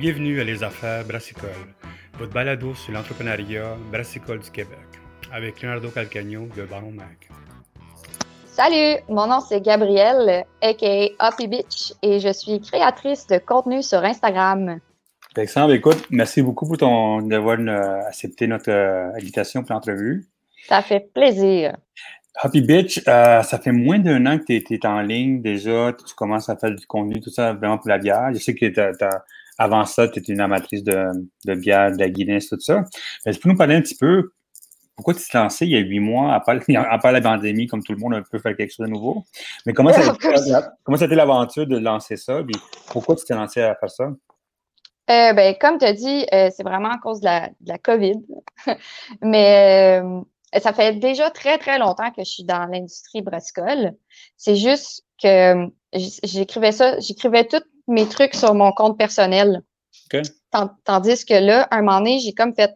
Bienvenue à Les Affaires Brassicole, votre balado sur l'entrepreneuriat brassicole du Québec, avec Leonardo Calcagno de Baron Mac. Salut, mon nom c'est Gabrielle, aka Happy Beach, et je suis créatrice de contenu sur Instagram. Excellent. Écoute, merci beaucoup pour ton d'avoir euh, accepté notre euh, invitation pour l'entrevue. Ça fait plaisir. Happy Bitch, euh, ça fait moins d'un an que tu es, en ligne déjà, tu commences à faire du contenu, tout ça, vraiment pour la bière. Je sais que avant ça, tu étais une amatrice de, de, bière, de la Guinness, tout ça. Mais tu peux nous parler un petit peu, pourquoi tu t'es lancé il y a huit mois, à part, la pandémie, comme tout le monde, peut faire quelque chose de nouveau? Mais comment ça, a été l'aventure de lancer ça? Puis pourquoi tu t'es lancé à faire ça? Euh, ben, comme tu as dit, euh, c'est vraiment à cause de la, de la COVID. Mais euh, ça fait déjà très, très longtemps que je suis dans l'industrie brassicole. C'est juste que j'écrivais ça, j'écrivais tous mes trucs sur mon compte personnel. Tandis que là, un moment donné, j'ai comme fait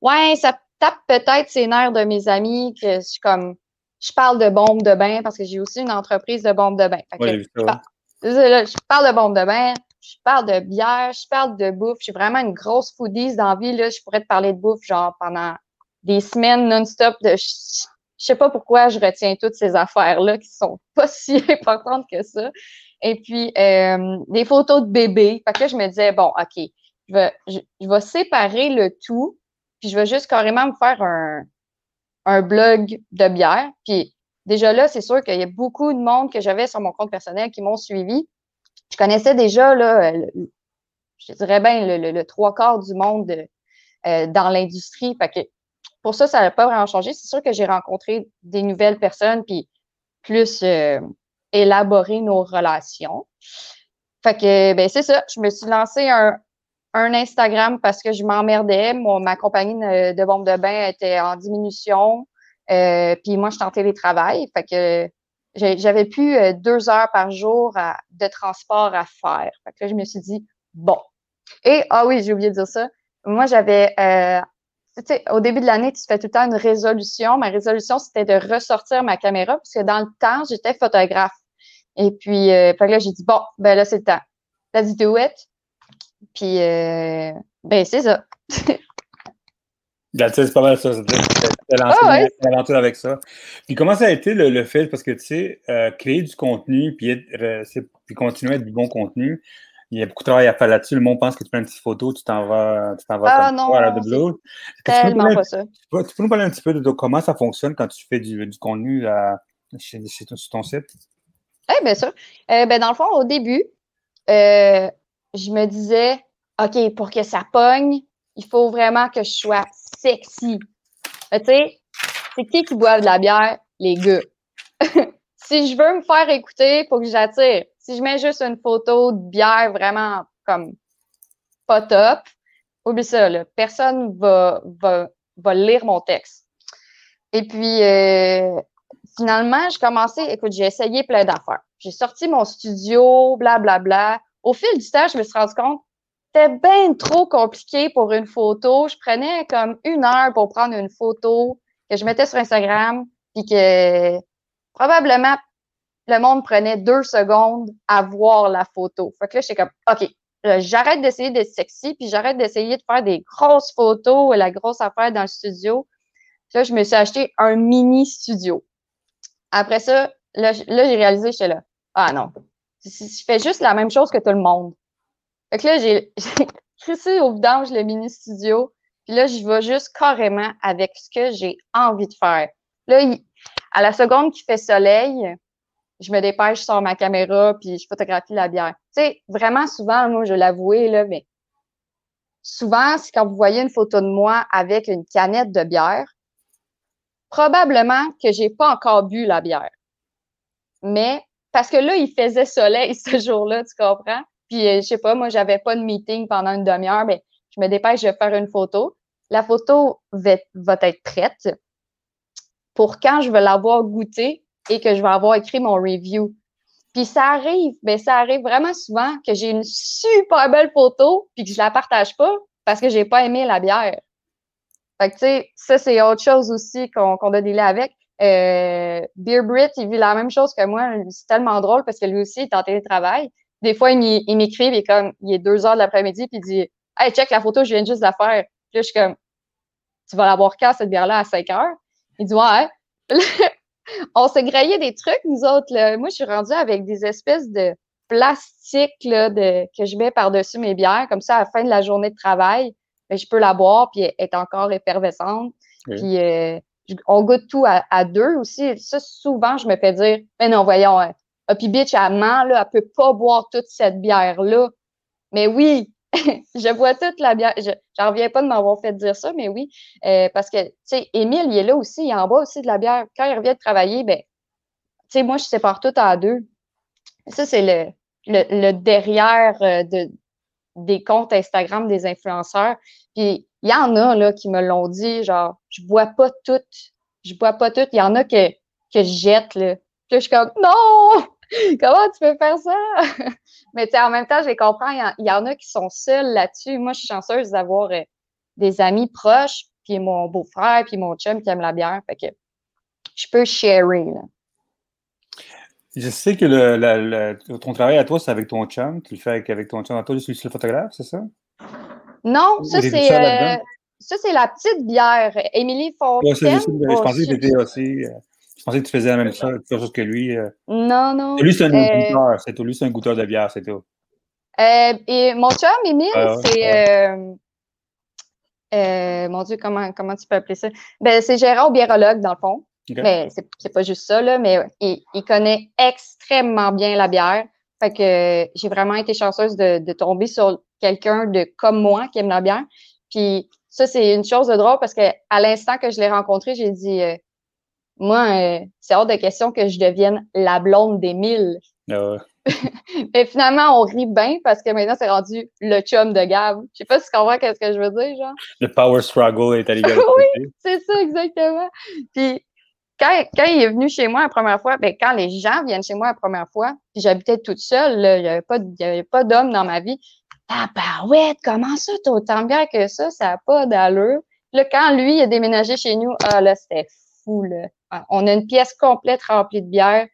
Ouais, ça tape peut-être ces nerfs de mes amis que je suis comme je parle de bombes de bain parce que j'ai aussi une entreprise de bombes de bain. je, parle, de bombes de bain, je parle de bière, je parle de bouffe. Je suis vraiment une grosse foodie dans la vie. Là. Je pourrais te parler de bouffe genre pendant des semaines non-stop. De, je, sais pas pourquoi je retiens toutes ces affaires-là qui sont pas si importantes que ça. Et puis, euh, des photos de bébés. Fait que là, je me disais, bon, OK, je vais, je, vais séparer le tout, puis je vais juste carrément me faire un, un blog de bière. Puis déjà là, c'est sûr qu'il y a beaucoup de monde que j'avais sur mon compte personnel qui m'ont suivi. Je connaissais déjà, là, je dirais bien, le, le, trois quarts du monde euh, dans l'industrie. Fait que pour ça, ça n'a pas vraiment changé. C'est sûr que j'ai rencontré des nouvelles personnes, puis plus euh, élaborer nos relations. Fait que, ben, c'est ça. Je me suis lancé un, un Instagram parce que je m'emmerdais. Ma compagnie de bombe de bain était en diminution. Euh, puis moi, je suis en télétravail. Fait que j'avais plus euh, deux heures par jour de transport à faire. Fait que là, je me suis dit, bon. Et, ah oui, j'ai oublié de dire ça. Moi, j'avais euh, au début de l'année, tu fais tout le temps une résolution. Ma résolution, c'était de ressortir ma caméra parce que dans le temps, j'étais photographe. Et puis, euh, là, j'ai dit, bon, ben là, c'est le temps. Let's do it. Puis, euh, ben, c'est ça. c'est pas mal ça. Tu lancé aventure avec ça. Puis comment ça a été le, fait, parce que tu sais, euh, créer du contenu, puis, être, puis continuer à être du bon contenu, il y a beaucoup de travail à faire là-dessus. Le monde pense que tu prends une petite photo, tu t'en vas, tu t'en vas ah, non, à la. Tellement pas ça. Tu peux, nous parler un petit peu de, comment ça fonctionne quand tu fais du, du contenu chez, ton, sur ton site? Eh bien sûr. Euh, ben, dans le fond, au début, euh, je me disais, OK, pour que ça pogne, il faut vraiment que je sois sexy. tu sais, c'est qui qui boit de la bière? Les gars. si je veux me faire écouter, il faut que j'attire. Si je mets juste une photo de bière vraiment comme pas top, oublie ça, là. personne va, va, lire mon texte. Et puis, euh, finalement, j'ai commencé, écoute, j'ai essayé plein d'affaires. J'ai sorti mon studio, blablabla. Bla, bla. Au fil du temps, je me suis rendu compte c'était bien trop compliqué pour une photo. Je prenais comme une heure pour prendre une photo que je mettais sur Instagram, puis que probablement le monde prenait deux secondes à voir la photo. Fait que là, j'étais comme, OK, j'arrête d'essayer d'être sexy, puis j'arrête d'essayer de faire des grosses photos, la grosse affaire dans le studio. Là, je me suis acheté un mini studio. Après ça, là, j'ai réalisé, j'étais là, ah non, je fais juste la même chose que tout le monde. Fait que là, j'ai crissé au vidange le mini studio, puis là, je vais juste carrément avec ce que j'ai envie de faire. Là, à la seconde qui fait soleil, je me dépêche, sur ma caméra, puis je photographie la bière. Tu sais, vraiment souvent, moi, je l'avouer, là, mais souvent, c'est quand vous voyez une photo de moi avec une canette de bière, probablement que j'ai pas encore bu la bière. Mais parce que là, il faisait soleil ce jour-là, tu comprends? Puis, euh, je sais pas, moi, j'avais pas de meeting pendant une demi-heure, mais je me dépêche de faire une photo. La photo va, être prête pour quand je vais l'avoir goûtée, et que je vais avoir écrit mon review. Puis ça arrive, mais ça arrive vraiment souvent que j'ai une super belle photo puis que je la partage pas parce que j'ai pas aimé la bière. Fait que tu sais, ça c'est autre chose aussi qu'on qu'on doit dealer avec. Euh, Beer Brit, il vit la même chose que moi. C'est tellement drôle parce que lui aussi il est en télétravail. des fois, il m'écrit, il comme, il est deux heures de l'après-midi, puis il dit, hey, check la photo, je viens juste de la faire. Puis là, je suis comme, tu vas la boire quand cette bière-là à 5 heures? Il dit, ouais. on s'est grillé des trucs, nous autres. Là. Moi, je suis rendue avec des espèces de plastique là, de, que je mets par-dessus mes bières. Comme ça, à la fin de la journée de travail, ben, je peux la boire, puis elle est encore effervescente. Puis euh, on goûte tout à, deux aussi. Ça, souvent, je me fais dire, mais non, voyons, hein. ah, puis bitch, elle ment, là, elle peut pas boire toute cette bière-là. Mais oui, je bois toute la bière. Je n'en reviens pas de m'avoir fait dire ça, mais oui. Euh, parce que, tu sais, Émile, il est là aussi, il en boit aussi de la bière. Quand il revient de travailler, ben, tu sais, moi, je sépare tout à deux. Ça, c'est le, le, derrière euh, de, des comptes Instagram des influenceurs. Puis, il y en a, là, qui me l'ont dit, genre, je bois pas toutes. Je bois pas toutes. Il y en a que, que je jette, là. Puis je suis comme, non! Comment tu peux faire ça? Mais en même temps, je les comprends. Il y, en, a qui sont seuls là-dessus. Moi, je suis chanceuse d'avoir euh, des amis proches, puis mon beau-frère, puis mon chum qui aime la bière. Fait que je peux sharer. Là. Je sais que le, ton travail à toi, c'est avec ton chum. Tu le fais avec, ton chum. Toi, tu es le photographe, c'est ça? Non, ça, c'est. Euh, ça, c'est la petite bière. Émilie Fontaine. je pensais que étais aussi. Euh, je pensais que tu faisais la même chose, que lui. Euh. Non, non. Lui, c'est un euh, goûteur, c'est tout. Lui, c'est un goûteur de bière, c'est tout. Euh, et mon chum, Émile, c'est. mon Dieu, comment, comment tu peux appeler ça? Ben, c'est gérant au biérologue, dans le fond. Mais c'est pas juste ça, là, mais il, connaît extrêmement bien la bière. Fait que j'ai vraiment été chanceuse de, de tomber sur quelqu'un de comme moi qui aime la bière. Puis ça, c'est une chose de drôle parce que à l'instant que je l'ai rencontré, j'ai dit moi, euh, c'est hors de question que je devienne la blonde des mille. Ah Mais finalement, on rit bien parce que maintenant, c'est rendu le chum de Gab. Je sais pas si tu comprends ce que je veux dire, genre. Le power struggle est allé Oui, c'est ça, exactement. Puis, quand, il est venu chez moi la première fois, ben, quand les gens viennent chez moi la première fois, puis j'habitais toute seule, il n'y avait pas, d'homme dans ma vie. Ah, bah ouais, comment ça, t'as autant bien que ça, ça n'a pas d'allure. Là, quand lui a déménagé chez nous, ah là, c'était fou, là. Ah, on a une pièce complète remplie de bière.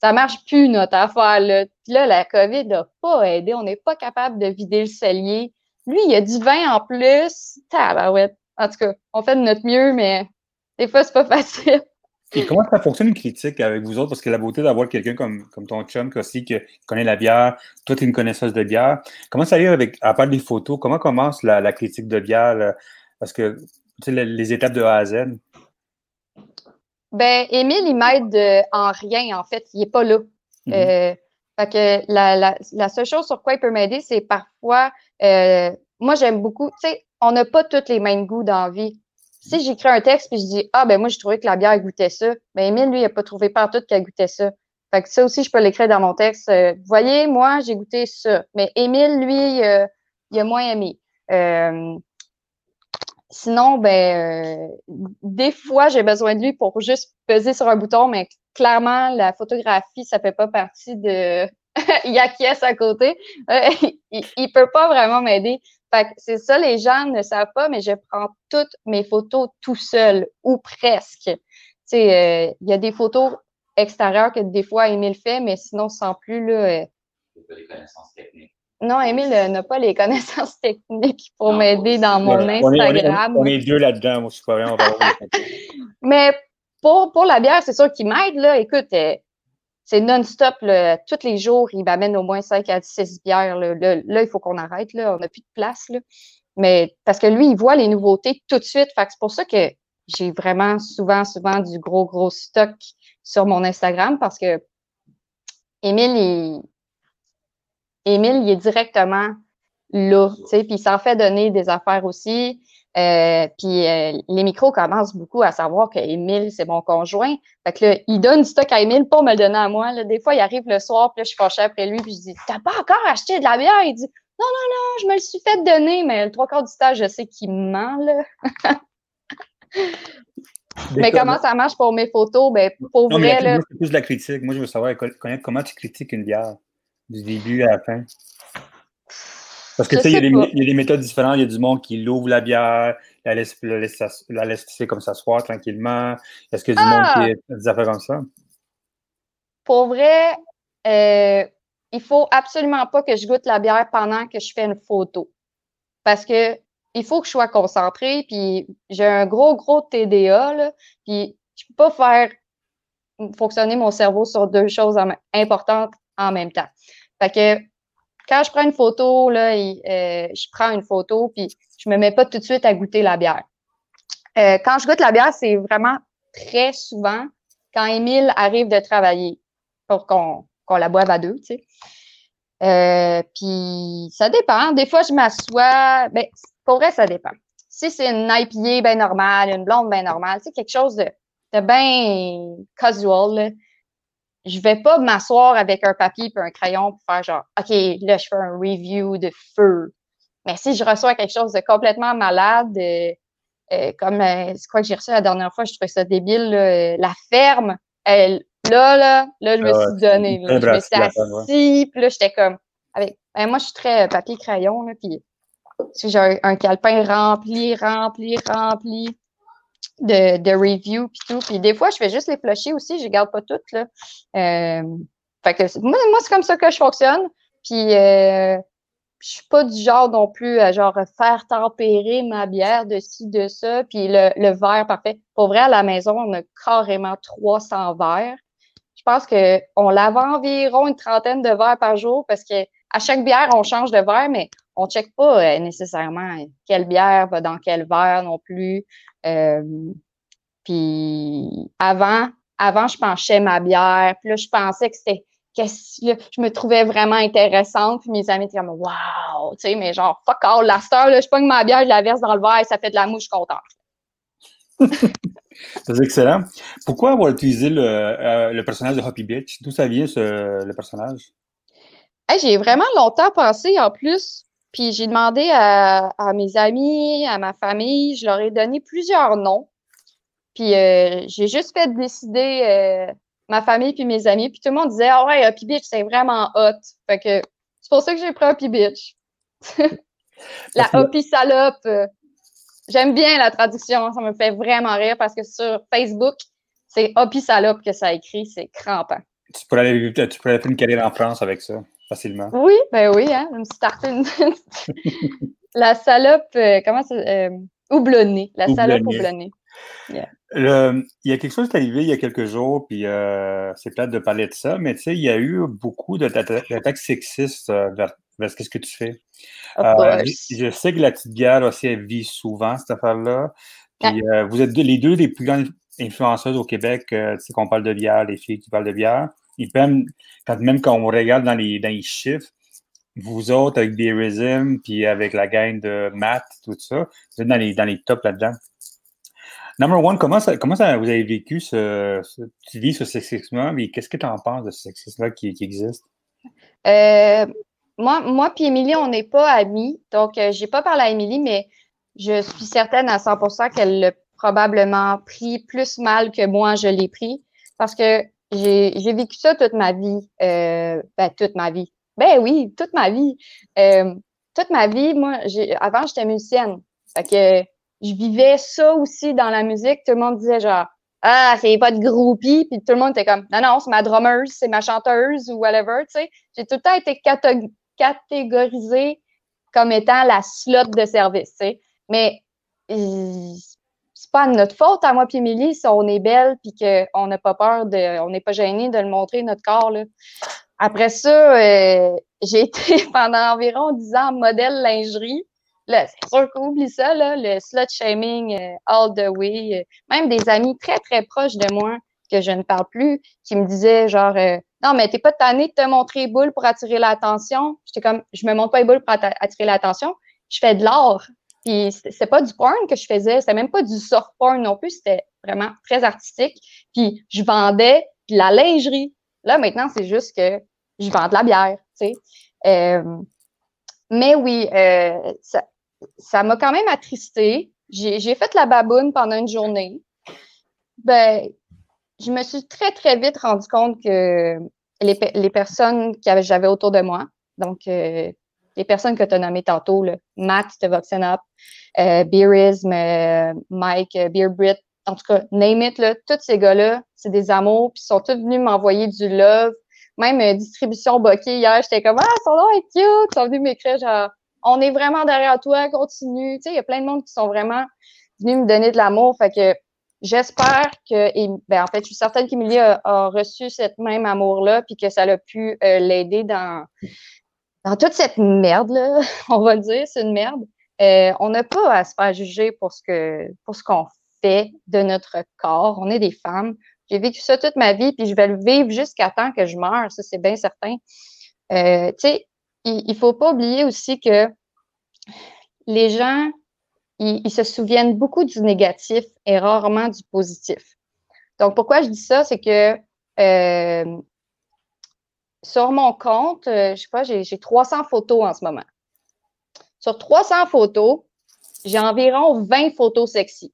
Ça marche plus, notre affaire, là. Puis là, la COVID n'a pas aidé. On n'est pas capable de vider le cellier. Lui, il a du vin en plus. Tabarouette. En tout cas, on fait de notre mieux, mais des fois, c'est pas facile. Et comment ça fonctionne une critique avec vous autres? Parce que la beauté d'avoir quelqu'un comme, comme ton chum aussi qui connaît la bière, toi, tu es une connaisseuse de bière. Comment ça arrive avec, à part des photos, comment commence la, critique de bière? Parce que, tu sais, les étapes de A à Z. Ben, Émile, il m'aide euh, en rien, en fait. Il n'est pas là. Mhm. Euh, fait que la, la, seule chose sur quoi il peut m'aider, c'est parfois, euh, moi, j'aime beaucoup, tu sais, on n'a pas tous les mêmes goûts dans la vie. Si j'écris un texte puis je dis, ah, ben, moi, je trouvais que la bière goûtait ça, ben, Émile, lui, il n'a pas trouvé partout qu'elle goûtait ça. Fait que ça aussi, je peux l'écrire dans mon texte. Vous voyez, moi, j'ai goûté ça. Mais Émile, lui, il a moins aimé. Sinon, ben, euh, des fois, j'ai besoin de lui pour juste peser sur un bouton, mais clairement, la photographie, ça fait pas partie de. il acquiesce à côté. Euh, il, il, peut pas vraiment m'aider. Fait c'est ça, les gens ne savent pas, mais je prends toutes mes photos tout seul, ou presque. Tu sais, euh, il y a des photos extérieures que des fois Emile fait, mais sinon, sans plus, là. pas les connaissances techniques. Non, Émile n'a pas les connaissances techniques pour m'aider dans mon Instagram. On est, deux là-dedans, moi, je suis pas vraiment. Mais pour, pour la bière, c'est sûr qu'il m'aide. Là. Écoute, euh, c'est non-stop. Tous les jours, il m'amène au moins 5 à 6 bières. Là, il faut qu'on arrête. Là. On n'a plus de place. Mais parce que lui, il voit les nouveautés tout de suite. C'est pour ça que j'ai vraiment souvent, souvent du gros, gros stock sur mon Instagram parce que Émile, il, Émile, il est directement là, puis il s'en fait donner des affaires aussi. Euh, puis euh, les micros commencent beaucoup à savoir que Émile, c'est mon conjoint. Fait que là, il donne du stock à Émile pour me le donner à moi. Là. Des fois, il arrive le soir, puis là, je suis fâchée après lui, puis je dis T'as pas encore acheté de la bière? Il dit Non, non, non, je me le suis fait donner, mais le trois quarts du temps, je sais qu'il ment, là. mais comment ça marche pour mes photos? Ben, pour vrai, là. C'est plus de la critique. Moi, je veux savoir connaître comment tu critiques une bière du début à la fin? Parce que tu sais, il, y, a des méthodes différentes. Il y a du monde qui l'ouvre la bière, la laisse, la laisse, la laisse comme s'asseoir tranquillement. Est-ce que du monde qui ah! a des affaires comme ça? Pour vrai, euh, il faut absolument pas que je goûte la bière pendant que je fais une photo. Parce que il faut que je sois concentrée, puis j'ai un gros, gros TDA, là, puis je peux pas faire fonctionner mon cerveau sur deux choses importantes en même temps. Fait que quand je prends une photo, là, euh, je prends une photo, puis je me mets pas tout de suite à goûter la bière. Euh, quand je goûte la bière, c'est vraiment très souvent quand Émile arrive de travailler pour qu'on la boive à deux. Euh, puis ça dépend. Des fois, je m'assois. Ben, pour vrai, ça dépend. Si c'est une IPA bien normale, une blonde bien normale, c'est quelque chose de, de bien casual, je vais pas m'asseoir avec un papier et un crayon pour faire genre, OK, là, je fais un review de feu. Mais si je reçois quelque chose de complètement malade, euh, euh, comme euh, c'est quoi que j'ai reçu la dernière fois, je trouvais ça débile, la ferme, elle, là, là, là, je me ah suis donné. je me suis assis, puis là, j'étais comme, avec, ben, moi, je suis très papier-crayon, là, puis j'ai un, un calepin rempli, rempli, rempli de, de review puis tout. Puis des fois, je fais juste les flusher aussi, je garde pas toutes. Là. Euh, fait que moi, moi c'est comme ça que je fonctionne. Puis euh, je suis pas du genre non plus à genre faire tempérer ma bière de ci, de ça. Puis le, le verre parfait. Pour vrai, à la maison, on a carrément 300 verres. Je pense qu'on lave environ une trentaine de verres par jour parce que à chaque bière, on change de verre, mais on ne check pas euh, nécessairement quelle bière va dans quel verre non plus. Euh, puis avant, avant, je penchais ma bière, puis là, je pensais que c'était que je me trouvais vraiment intéressante, puis mes amis étaient comme Wow! Tu sais, mais genre fuck all, la star, là, je pogne ma bière, je la verse dans le verre, ça fait de la mouche contente. C'est excellent. Pourquoi avoir utilisé le, euh, le personnage de Happy Bitch? D'où ça vient, ce, le personnage? j'ai vraiment longtemps pensé, en plus, puis j'ai demandé à, mes amis, à ma famille, je leur ai donné plusieurs noms. Puis euh, j'ai juste fait décider euh, ma famille puis mes amis. Puis tout le monde disait Ah ouais, Happy Bitch, c'est vraiment hot. Fait que c'est pour ça que j'ai pris Happy Bitch. la Happy salope. J'aime bien la traduction, ça me fait vraiment rire parce que sur Facebook, c'est Happy salope que ça écrit, c'est crampant. Tu pourrais, tu pourrais une carrière en France avec ça facilement. Oui, ben oui, hein, une... la salope, euh, comment ça, euh, houblonnée, la salope houblonnée. il y a quelque chose qui est arrivé il y a quelques jours, puis euh, c'est plate de parler de ça, mais tu sais, il y a eu beaucoup d'attaques sexistes vers, ce que tu fais? je, sais que la petite guerre aussi, elle vit souvent cette affaire-là. Puis vous êtes les deux des plus grandes influenceuses au Québec, tu sais, qu'on parle de bière, les filles qui parlent de bière ils quand, même quand on regarde dans les, dans les chiffres, vous autres, avec des Rhythm, puis avec la gang de Matt, tout ça, vous êtes dans les, dans les tops là-dedans. Number one, comment, ça, comment ça, vous avez vécu ce, tu vis ce sexisme-là, mais qu'est-ce que tu en penses de ce sexisme-là qui, qui, existe? Euh, moi, moi puis Émilie, on n'est pas amis, donc euh, j'ai pas parlé à Émilie, mais je suis certaine à 100% qu'elle l'a probablement pris plus mal que moi je l'ai pris, parce que j'ai vécu ça toute ma vie. Euh, ben, toute ma vie. Ben oui, toute ma vie. Euh, toute ma vie, moi, avant, j'étais musicienne. Fait que je vivais ça aussi dans la musique. Tout le monde disait genre Ah, c'est pas de groupie. Puis tout le monde était comme Non, non, c'est ma drummeuse, c'est ma chanteuse ou whatever. Tu sais, j'ai tout le temps été catégorisée comme étant la slot de service. Tu sais. Mais c'est pas notre faute à moi et Émilie si on est belle puis qu'on n'a pas peur de, on n'est pas gêné de le montrer notre corps là. Après ça, euh, j'ai été pendant environ 10 ans modèle lingerie. Là, c'est sûr qu'on oublie ça là, le slut shaming euh, all the way. Euh, même des amis très très proches de moi que je ne parle plus qui me disaient genre non mais t'es pas tannée de te montrer boule pour attirer l'attention. J'étais comme je me montre pas les boules pour attirer l'attention. Je fais de l'art. Puis c'est pas du porn que je faisais, c'était même pas du soft porn non plus, c'était vraiment très artistique. Puis je vendais de la lingerie. Là, maintenant, c'est juste que je vends de la bière, tu sais. Euh, mais oui, euh, ça m'a quand même attristé. J'ai fait la baboune pendant une journée. Ben, je me suis très, très vite rendu compte que les, les personnes que j'avais autour de moi, donc euh, les personnes que tu as nommées tantôt, Max de Voxen Up, euh, Beerism, euh, Mike, euh, Beer Brit, en tout cas, name it, là, tous ces gars-là, c'est des amours, puis ils sont tous venus m'envoyer du love même euh, distribution bokeh hier, j'étais comme Ah, ça doit être cute! Ils sont venus m'écrire genre On est vraiment derrière toi, continue. Tu sais, il y a plein de monde qui sont vraiment venus me donner de l'amour. Fait que j'espère que, et, ben, en fait, je suis certaine qu'Emilie a, reçu cette même amour-là, puis que ça a pu euh, l'aider dans, dans toute cette merde-là, on va le dire, c'est une merde. Euh, on n'a pas à se faire juger pour ce que pour ce qu'on fait de notre corps. On est des femmes. J'ai vécu ça toute ma vie, puis je vais le vivre jusqu'à temps que je meure, ça c'est bien certain. Euh, tu sais, il, il faut pas oublier aussi que les gens, ils, ils se souviennent beaucoup du négatif et rarement du positif. Donc, pourquoi je dis ça, c'est que euh, sur mon compte, euh, je sais pas, j'ai j'ai 300 photos en ce moment. Sur 300 photos, j'ai environ 20 photos sexy.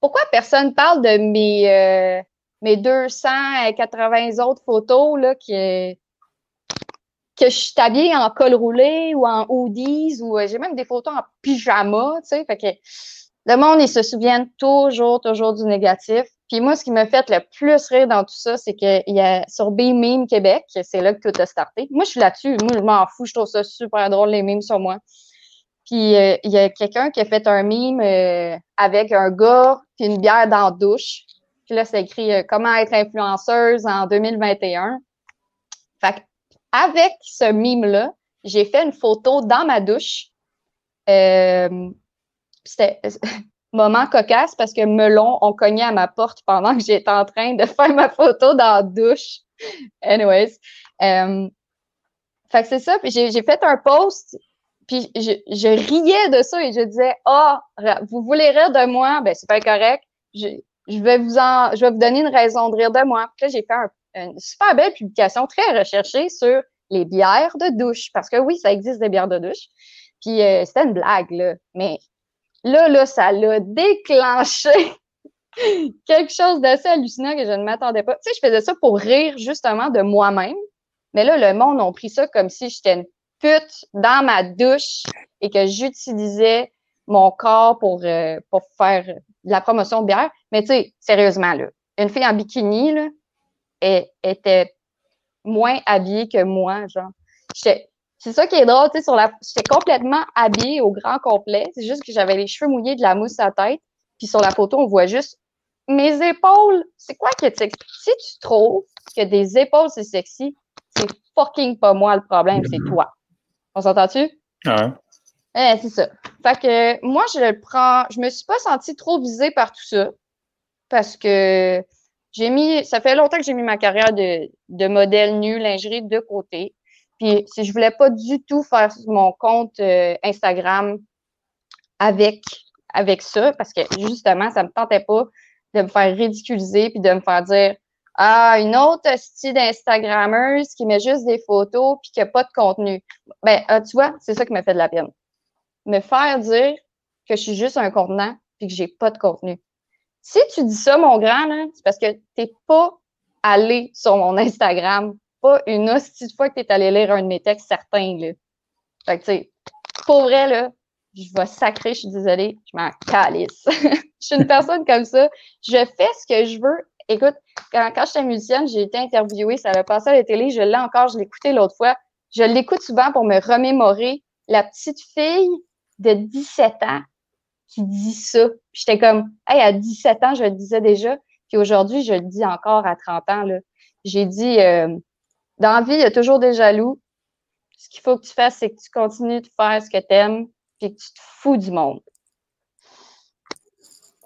Pourquoi personne parle de mes, euh, mes 280 autres photos là, que, je suis habillée en col roulé ou en hoodies ou euh, j'ai même des photos en pyjama, tu sais. Fait le monde, ils se souviennent toujours, toujours du négatif. Puis moi, ce qui m'a fait le plus rire dans tout ça, c'est qu'il y a sur B-Meme Québec, c'est là que tout a starté. Moi, je suis là-dessus. Moi, je m'en fous. Je trouve ça super drôle, les memes sur moi. Puis euh, il y a quelqu'un qui a fait un meme euh, avec un gars puis une bière dans la douche. Puis là, c'est écrit euh, Comment être influenceuse en 2021. Fait avec ce meme-là, j'ai fait une photo dans ma douche. C'était moment cocasse parce que Melon ont cogné à ma porte pendant que j'étais en train de faire ma photo dans la douche. Anyways. Euh, fait que c'est ça. Puis j'ai fait un post puis je, riais de ça et je disais Ah, vous voulez rire de moi? Ben, c'est pas correct. Je, vais vous en je vais vous donner une raison de rire de moi. Puis là, j'ai fait un- une super belle publication très recherchée sur les bières de douche. Parce que oui, ça existe des bières de douche. Puis euh, c'était une blague, là. Mais là, là, ça l'a déclenché quelque chose d'assez hallucinant que je ne m'attendais pas. Tu sais, je faisais ça pour rire justement de moi-même. Mais là, le monde a pris ça comme si j'étais une pute dans ma douche et que j'utilisais mon corps pour, euh, pour faire la promotion de bière. Mais tu sais, sérieusement, là, une fille en bikini, là, était moins habillée que moi, genre. C'est ça qui est drôle, tu sais, sur la, j'étais complètement habillée au grand complet. C'est juste que j'avais les cheveux mouillés, de la mousse à la tête. Puis sur la photo, on voit juste mes épaules. C'est quoi est sexy? Si tu trouves que des épaules, c'est sexy, c'est fucking pas moi le problème, c'est toi. On s'entend-tu? Ouais. Eh, c'est ça. Fait que moi, je le prends. Je me suis pas sentie trop visée par tout ça. Parce que j'ai mis. Ça fait longtemps que j'ai mis ma carrière de, de modèle nu, lingerie de côté. Puis si je voulais pas du tout faire mon compte euh, Instagram avec, avec ça, parce que justement, ça me tentait pas de me faire ridiculiser puis de me faire dire Ah, une autre style d'Instagrammeuse qui met juste des photos puis qui a pas de contenu. Ben, ah, tu vois, c'est ça qui me fait de la peine. Me faire dire que je suis juste un contenant puis que j'ai pas de contenu. Si tu dis ça, mon grand, c'est parce que t'es pas allé sur mon Instagram, pas une hostie de fois que t'es allé lire un de mes textes certains, là. Fait que, tu sais, pour vrai, là, je vais sacrer, je suis désolée, je m'en calisse. je suis une personne comme ça. Je fais ce que je veux. Écoute, quand, quand j'étais musicienne, j'ai été interviewée, ça avait passé à la télé, je l'ai encore, je écouté l'autre fois. Je l'écoute souvent pour me remémorer la petite fille de 17 ans qui dit ça. J'étais comme, hey, à 17 ans, je le disais déjà. Puis aujourd'hui, je le dis encore à 30 ans. J'ai dit, euh, dans la vie, il y a toujours des jaloux. Ce qu'il faut que tu fasses, c'est que tu continues de faire ce que tu aimes, puis que tu te fous du monde.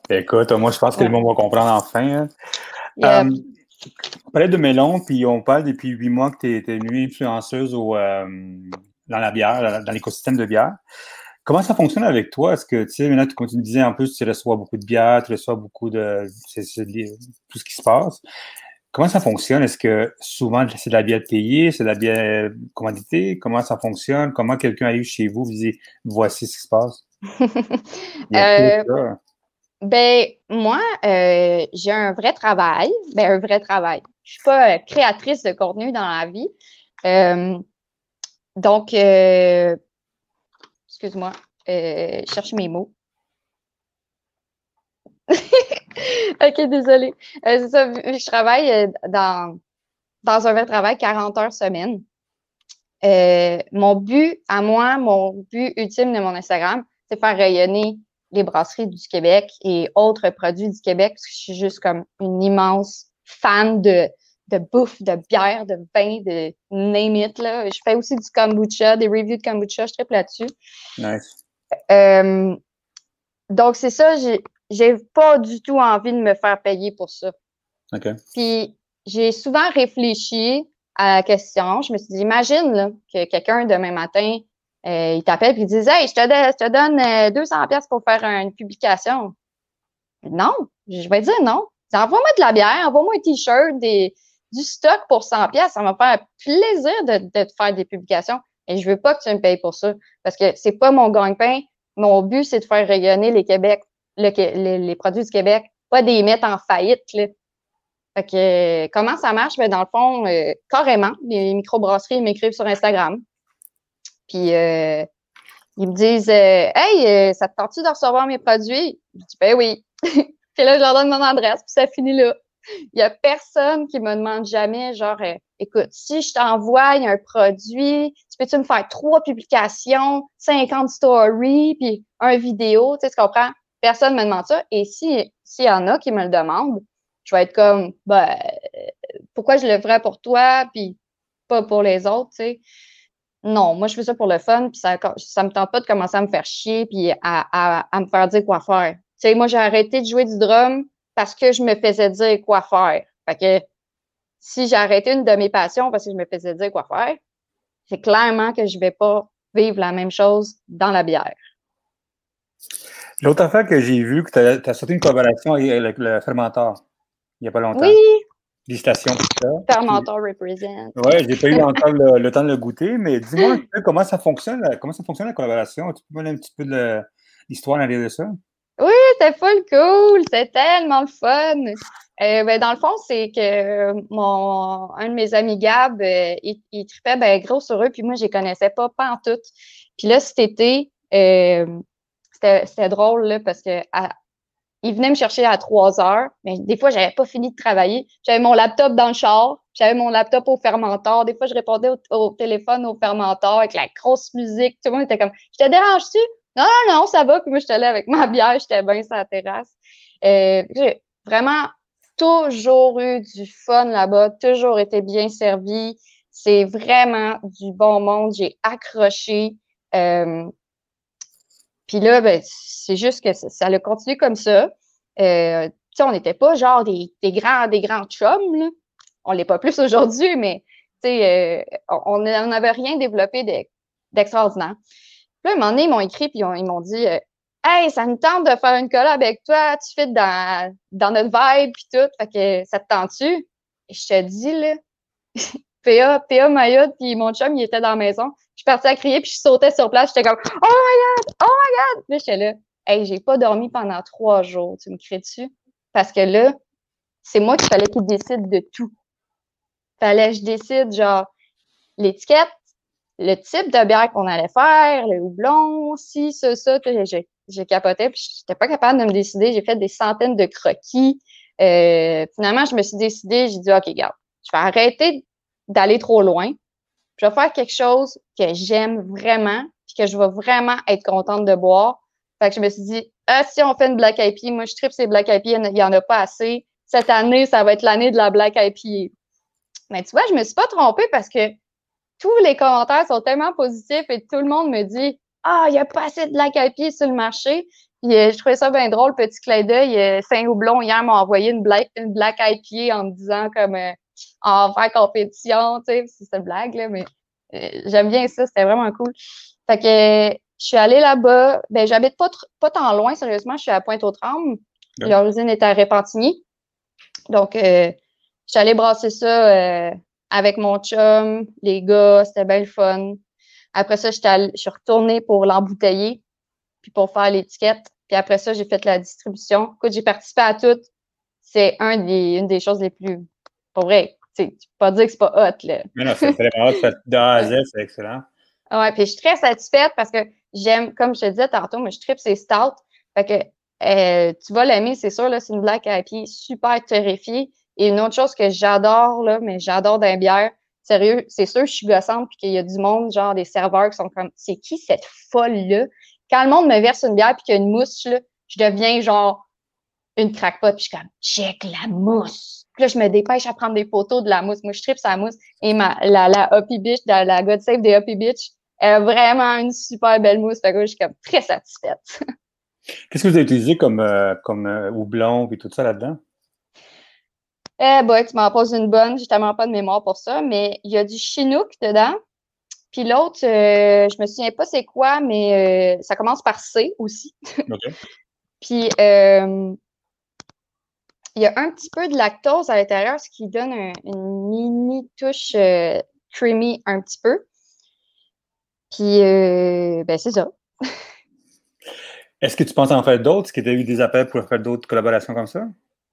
Écoute, moi, je pense que le monde va comprendre enfin. hein. Yeah. Euh, on parlait de Mélon, puis on parle depuis huit mois que tu es, devenue influenceuse au, euh, dans la bière, dans l'écosystème de bière. Comment ça fonctionne avec toi? Est-ce que, tu sais, maintenant, tu, tu me disais en plus, tu reçois beaucoup de bière, tu reçois beaucoup de, c'est, tout ce qui se passe. Comment ça fonctionne? Est-ce que souvent, c'est de la bière payée, c'est de la bière commanditée? Comment ça fonctionne? Comment quelqu'un arrive chez vous, vous dit, voici ce qui se passe? Euh. Ben, moi, euh, j'ai un vrai travail. Ben, un vrai travail. Je suis pas euh, créatrice de contenu dans la vie. Euh, donc, euh, excuse-moi, euh, je cherche mes mots. OK, désolée. Euh, c'est ça, je travaille euh, dans, dans un vrai travail, 40 heures semaine. Euh, mon but à moi, mon but ultime de mon Instagram, c'est faire rayonner les brasseries du Québec et autres produits du Québec, parce que je suis juste comme une immense fan de, de bouffe, de bière, de vin, de name it. Là. Je fais aussi du kombucha, des reviews de kombucha, je tripe là-dessus. Nice. Euh, donc, c'est ça, j'ai, pas du tout envie de me faire payer pour ça. OK. Puis, j'ai souvent réfléchi à la question. Je me suis dit, imagine là, que quelqu'un demain matin, euh, il t'appelle et il dit Hey, je te, donne- je te donne euh, 200 pièces pour faire une publication. Non, je vais dire non. Envoie-moi de la bière, envoie-moi un t-shirt, des, du stock pour 100 pièces. Ça va me faire plaisir de, de te faire des publications. Et je veux pas que tu me payes pour ça parce que c'est pas mon gagne-pain. Mon but, c'est de faire rayonner les Québec, les, produits du Québec, pas des mettre en faillite. Là. Fait que euh, comment ça marche? Ben, dans le fond, euh, carrément, les microbrasseries m'écrivent sur Instagram. Puis euh, ils me disent Hey, ça te tente-tu de recevoir mes produits? Je dis Ben oui. puis là, je leur donne mon adresse, puis ça finit là. Il y a personne qui me demande jamais, genre, écoute, si je t'envoie un produit, tu peux-tu me faire trois publications, 50 stories, puis un vidéo, tu sais, tu comprends? Personne me demande ça. Et si s'il y en a qui me le demandent, je vais être comme, ben, pourquoi je le ferais pour toi, puis pas pour les autres, tu sais? Non, moi, je fais ça pour le fun, puis ça, ça me tente pas de commencer à me faire chier, puis à, à, me faire dire quoi faire. Tu sais, moi, j'ai arrêté de jouer du drum parce que je me faisais dire quoi faire. Fait que si j'ai arrêté une de mes passions parce que je me faisais dire quoi faire, c'est clairement que je vais pas vivre la même chose dans la bière. L'autre affaire que j'ai vu, que tu as, sorti une collaboration avec le fermenteur il n'y a pas longtemps. Oui, Félicitations pour ça. Fermentor represent. Ouais, j'ai pas eu encore le, le temps de le goûter, mais dis-moi un peu comment ça fonctionne, la- comment ça fonctionne la collaboration? Tu peux me donner un petit peu de l'histoire derrière de ça? C'était full cool, c'était tellement le fun. Euh, ben, dans le fond, c'est que mon un de mes amis Gab, euh, il, il tripait ben, gros sur eux, puis moi, je les connaissais pas, pas en tout. Puis là, cet été, euh, c'était drôle là, parce que à- il venait me chercher à 3 heures, mais des fois, j'avais pas fini de travailler. J'avais mon laptop dans le char, j'avais mon laptop au fermenteur. Des fois, je répondais au, téléphone au fermenteur avec la grosse musique. Tout le monde était comme Je te dérange-tu? Non, non, non, ça va. Puis moi, j'étais là avec ma bière, j'étais bien sur la terrasse. Euh, j'ai vraiment toujours eu du fun là-bas, toujours été bien servi. C'est vraiment du bon monde. J'ai accroché. Euh, puis là, ben, c'est juste que ça, ça a continué comme ça. Euh, on n'était pas genre des, des grands, des grands chums, là. On l'est pas plus aujourd'hui, mais euh, on n'avait rien développé de- d'extraordinaire. Puis là, un moment donné, ils m'ont écrit, puis ils ont- ils m'ont dit euh, Hey, ça nous tente de faire une collab avec toi, tu fais dans, dans notre vibe, puis tout. Fait que ça te tente-tu? Et je te dis, là, PA, PA Mayotte, puis mon chum, il était dans la maison. Je suis partie à crier, puis je sautais sur place. J'étais comme Oh my God! Oh my God! Puis là, j'étais là. Hey, j'ai pas dormi pendant trois jours. Tu me cries dessus? Parce que là, c'est moi qu'il fallait qu'il décide de tout. Fallait que je décide, genre, l'étiquette, le type de bière qu'on allait faire, le houblon, si, ça, ça. J'ai, j'ai capoté, puis j'étais pas capable de me décider. J'ai fait des centaines de croquis. Euh, finalement, je me suis décidée, j'ai dit, OK, regarde, je vais arrêter d'aller trop loin. Je vais faire quelque chose que j'aime vraiment, puis que je vais vraiment être contente de boire. Fait que je me suis dit, ah, si on fait une Black IPA, moi, je tripe ces Black IPA, il n'y en a pas assez. Cette année, ça va être l'année de la Black IPA. Mais tu vois, je me suis pas trompée parce que tous les commentaires sont tellement positifs et tout le monde me dit, ah, il n'y a pas assez de Black IPA sur le marché. Puis euh, je trouvais ça bien drôle, petit clin d'œil. Euh, Saint-Houblon, hier, m'a envoyé une Black, une Black IPA en me disant comme euh, en faire compétition, tu sais, c'est une blague, là, mais euh, j'aime bien ça, c'était vraiment cool. Fait que je suis allée là-bas. Ben, j'habite pas, pas tant loin, sérieusement, je suis à Pointe-aux-Trembles. Leur usine est à Repentigny. Donc, euh, je suis allée brasser ça euh, avec mon chum, les gars, c'était bien le fun. Après ça, je suis retournée pour l'embouteiller, puis pour faire l'étiquette. Puis après ça, j'ai fait la distribution. Écoute, j'ai participé à tout. C'est un des, une des choses les plus. Pour vrai, tu peux pas dire que c'est pas hot, là. Mais non, c'est vraiment hot, de A à Z, c'est excellent. Ouais, puis je suis très satisfaite parce que j'aime, comme je te disais tantôt, moi, je tripe ces stouts. Fait que euh, tu vas l'aimer, c'est sûr, là, c'est une black à pied super terrifiée. Et une autre chose que j'adore, là, mais j'adore d'un bière, sérieux, c'est sûr, je suis gossante, puis qu'il y a du monde, genre des serveurs qui sont comme, c'est qui cette folle-là? Quand le monde me verse une bière, puis qu'il y a une mousse, là, je deviens genre une crackpot, puis je suis comme, check la mousse. Puis là, je me dépêche à prendre des photos de la mousse. Moi, je tripe sa mousse. Et ma, la, la Hoppy Beach, la, la God Save des Hoppy Beach, elle a vraiment une super belle mousse. Fait que je suis comme très satisfaite. Qu'est-ce que vous avez utilisé comme, euh, comme euh, houblon et tout ça là-dedans? Eh boy, tu m'en poses une bonne. J'ai tellement pas de mémoire pour ça. Mais il y a du Chinook dedans. Puis l'autre, euh, je me souviens pas c'est quoi, mais euh, ça commence par C aussi. OK. Puis euh, il y a un petit peu de lactose à l'intérieur, ce qui donne un- une mini touche euh, creamy un petit peu. Puis euh, ben c'est ça. Est-ce que tu penses en faire d'autres? Est-ce que tu as eu des appels pour faire d'autres collaborations comme ça?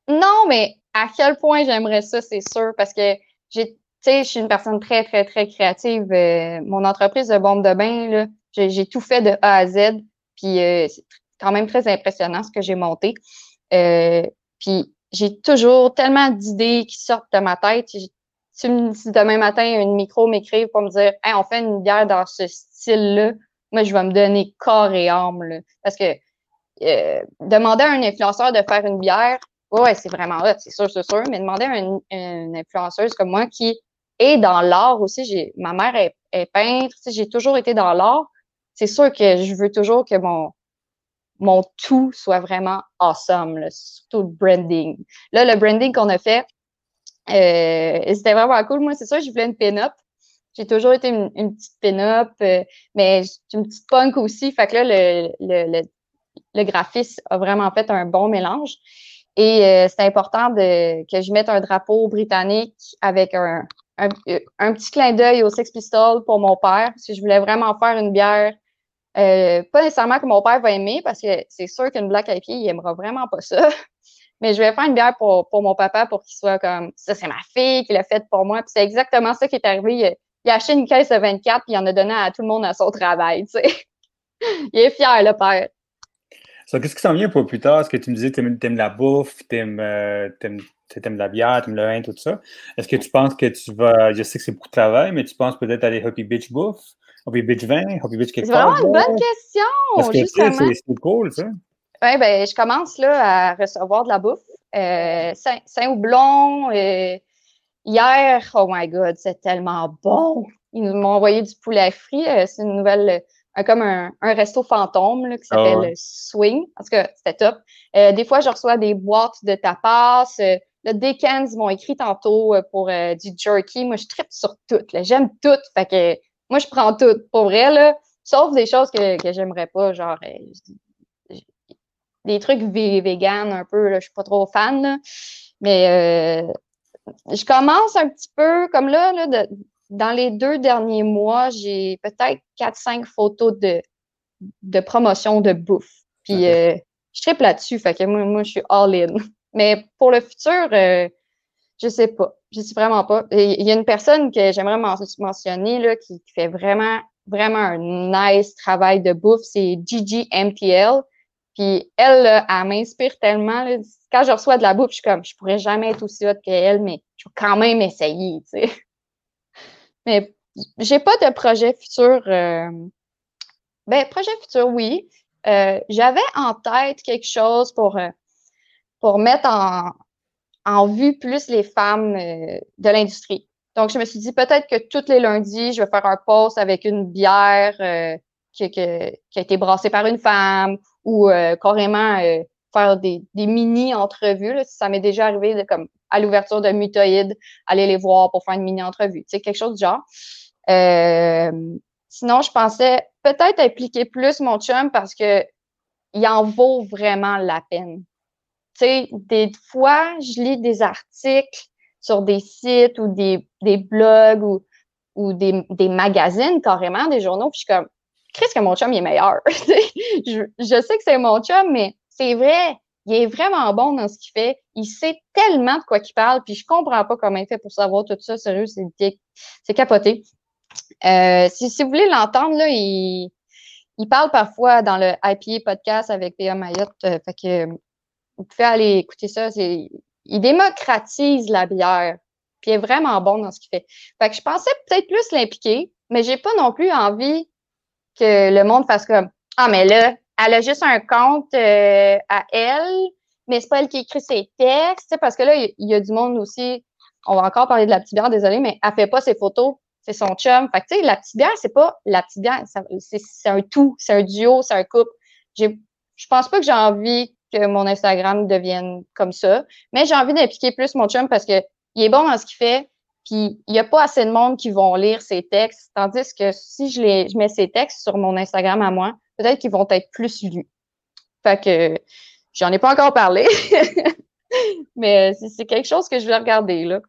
Non, mais à quel point j'aimerais ça, c'est sûr, parce que j'ai, tu sais, je suis une personne très, très, très créative. Euh, mon entreprise de bombe de bain, là, j'ai j'ai tout fait de A à Z, puis euh, c'est quand même très impressionnant ce que j'ai monté. Euh, puis j'ai toujours tellement d'idées qui sortent de ma tête. Si, demain matin, une micro m'écrive pour me dire Hey, on fait une bière dans ce style-là, moi, je vais me donner corps et âme. là. Parce que euh, demander à un influenceur de faire une bière, Ouais, c'est vraiment hot, c'est sûr, c'est sûr. Mais demander à une, une influenceuse comme moi qui est dans l'art aussi, j'ai ma mère est, peintre, j'ai toujours été dans l'art. C'est sûr que je veux toujours que mon mon tout soit vraiment awesome, là, surtout le branding. Là, le branding qu'on a fait, euh, c'était vraiment cool. Moi, c'est sûr, je voulais une pin-up. J'ai toujours été une, petite pin-up, euh, mais une petite punk aussi. Fait que là, le, le, le, graphiste a vraiment fait un bon mélange. Et euh, c'est important de, que je mette un drapeau britannique avec un, un, petit clin d'œil au Sex Pistols pour mon père, parce que je voulais vraiment faire une bière, euh, pas nécessairement que mon père va aimer, parce que c'est sûr qu'une Black IPA, il aimera vraiment pas ça. Mais je vais faire une bière pour, pour mon papa pour qu'il soit comme ça, c'est ma fille qui l'a faite pour moi. Puis c'est exactement ça qui est arrivé. Il a, acheté une caisse de 24 puis il en a donné à tout le monde à son travail. Il est fier, le père. Qu'est-ce qui s'en vient pour plus tard? Est-ce que tu me disais que tu aimes, la bouffe, tu aimes, euh, la bière, tu aimes le vin, tout ça? Est-ce que tu penses que tu vas. Je sais que c'est beaucoup de travail, mais tu penses peut-être aller Hoppy Beach Bouffe, Hoppy Beach Vin, Hoppy Beach quelque C'est part? vraiment une bonne question, Parce que justement. c'est c'est cool, ça. Ben, je commence là à recevoir de la bouffe. Euh, Saint- Saint-Houblon, euh, hier, oh my God, c'est tellement bon. Ils nous m'ont envoyé du poulet frit. euh, c'est une nouvelle, comme un, un resto fantôme là, qui Ah s'appelle ouais. euh, Swing. En tout cas, c'était top. Des fois, je reçois des boîtes de tapas. Le Dickens m'ont écrit tantôt pour du jerky. Moi, je tripe sur tout. J'aime tout. Fait que moi, je prends tout. Pour vrai, là, sauf des choses que, que j'aimerais pas, genre euh, des trucs vé- vegan un peu, là, je suis pas trop fan, là. mais euh, je commence un petit peu comme là, là de- dans les deux derniers mois, j'ai peut-être 4-5 photos de, de promotion de bouffe. Puis euh, je tripe là-dessus, fait que moi, moi, je suis all-in. Mais pour le futur, je sais pas. Je sais vraiment pas. Il y a une personne que j'aimerais men- mentionner là, qui, fait vraiment, vraiment un nice travail de bouffe, c'est Gigi MTL. Puis elle, elle m'inspire tellement. Quand je reçois de la bouffe, je suis comme, je pourrais jamais être aussi haute qu'elle, mais je vais quand même essayer, tu sais. Mais j'ai pas de projet futur. euh, Ben, projet futur, oui. Euh, J'avais en tête quelque chose pour, euh, pour mettre en, en vue plus les femmes euh, de l'industrie. Donc, je me suis dit peut-être que tous les lundis, je vais faire un post avec une bière euh, qui, a été brassée par une femme ou euh, carrément euh, faire des, mini-entrevues. Ça m'est déjà arrivé de, comme à l'ouverture de Mutoïde, aller les voir pour faire une mini-entrevue. Sais, quelque chose du genre. Sinon, je pensais peut-être impliquer plus mon chum parce que il en vaut vraiment la peine. Tu sais, des fois, je lis des articles sur des sites ou des, des blogs ou, ou des, des magazines carrément, des journaux, puis je suis comme, Chris, que mon chum, il est meilleur. Je, je sais que c'est mon chum, mais c'est vrai, il est vraiment bon dans ce qu'il fait. Il sait tellement de quoi qu'il parle, puis je comprends pas comment il fait pour savoir tout ça. Sérieux, c'est capoté. Euh, si, si vous voulez l'entendre, là, il, il parle parfois dans le IPA podcast avec P.A. Mayotte. euh, fait que vous pouvez aller écouter ça. C'est il démocratise la bière. Puis il est vraiment bon dans ce qu'il fait. Fait que je pensais peut-être plus l'impliquer, mais j'ai pas non plus envie que le monde fasse comme Ah, mais là, elle a juste un compte euh, à elle, mais c'est pas elle qui écrit ses textes. Parce que là, il y, a du monde aussi. On va encore parler de la petite bière, désolé, mais elle fait pas ses photos. C'est son chum. Fait que, tu sais, la petite bière, c'est pas la petite bière. C'est un tout. C'est un duo, c'est un couple. Je pense pas que j'ai envie que mon Instagram devienne comme ça, mais j'ai envie d'impliquer plus mon chum parce que il est bon dans ce qu'il fait, puis il n'y a pas assez de monde qui vont lire ses textes, tandis que si je, les, je mets ses textes sur mon Instagram à moi, peut-être qu'ils vont être plus lus. Fait que j'en ai pas encore parlé, mais c'est quelque chose que je vais regarder là.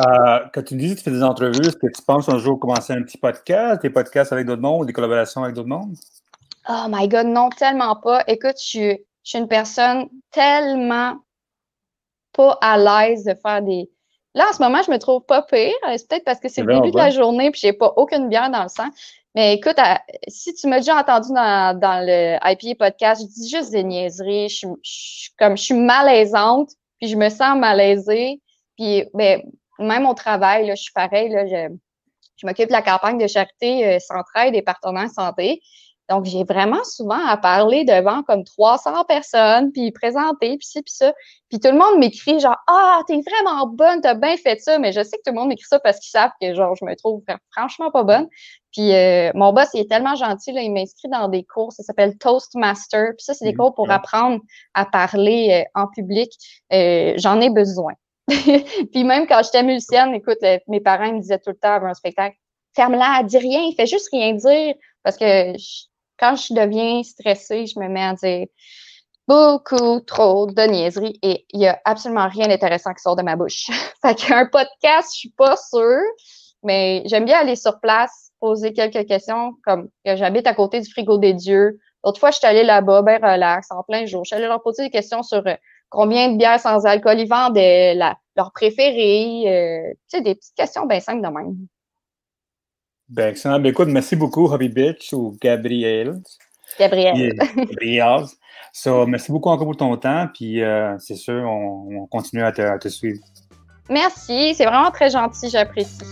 Euh, quand tu dis que tu fais des entrevues, est-ce que tu penses un jour commencer un petit podcast, des podcasts avec d'autres mondes, des collaborations avec d'autres mondes? Oh my God, non, tellement pas. Écoute, je suis, je suis une personne tellement pas à l'aise de faire des. Là, en ce moment, je me trouve pas pire. C'est peut-être parce que c'est le début de la journée puis j'ai pas aucune bière dans le sang. Mais écoute, si tu m'as déjà entendu dans, dans le IPA podcast, je dis juste des niaiseries. Je, suis comme je suis malaisante, puis je me sens malaisée. Puis ben, même au travail, là, je suis pareil. Là, je, je m'occupe de la campagne de charité euh, Centraide et partenaires santé. Donc, j'ai vraiment souvent à parler devant comme 300 personnes, puis présenter, puis ci, puis ça. Puis tout le monde m'écrit genre « Ah, t'es vraiment bonne, t'as bien fait ça. » Mais je sais que tout le monde m'écrit ça parce qu'ils savent que genre je me trouve franchement pas bonne. Puis euh, mon boss, il est tellement gentil, là, il m'inscrit dans des cours, ça s'appelle Toastmaster. Puis ça, c'est des mmh, cours pour apprendre à parler euh, en public. Euh, j'en ai besoin. puis même quand j'étais musicienne, écoute, mes parents me disaient tout le temps avant un spectacle, ferme-la, dis rien, fais juste rien dire. Parce que quand je deviens stressée, je me mets à dire beaucoup trop de niaiseries et il n'y a absolument rien d'intéressant qui sort de ma bouche. fait qu'un podcast, je suis pas sûre, mais j'aime bien aller sur place, poser quelques questions, comme j'habite à côté du frigo des dieux. L'autre fois, je suis allée là-bas, ben relax, en plein jour. Je suis allée leur poser des questions sur euh, combien de bières sans alcool ils vendent, la, leur préféré, euh, tu sais, des petites questions bien simples de même. Ben, excellent. Ben, écoute, merci beaucoup, Hobby Bitch ou Gabrielle. Gabrielle. Gabrielle. So, merci beaucoup encore pour ton temps. Puis, euh, c'est sûr, on, continue à te, à te suivre. Merci. C'est vraiment très gentil. J'apprécie.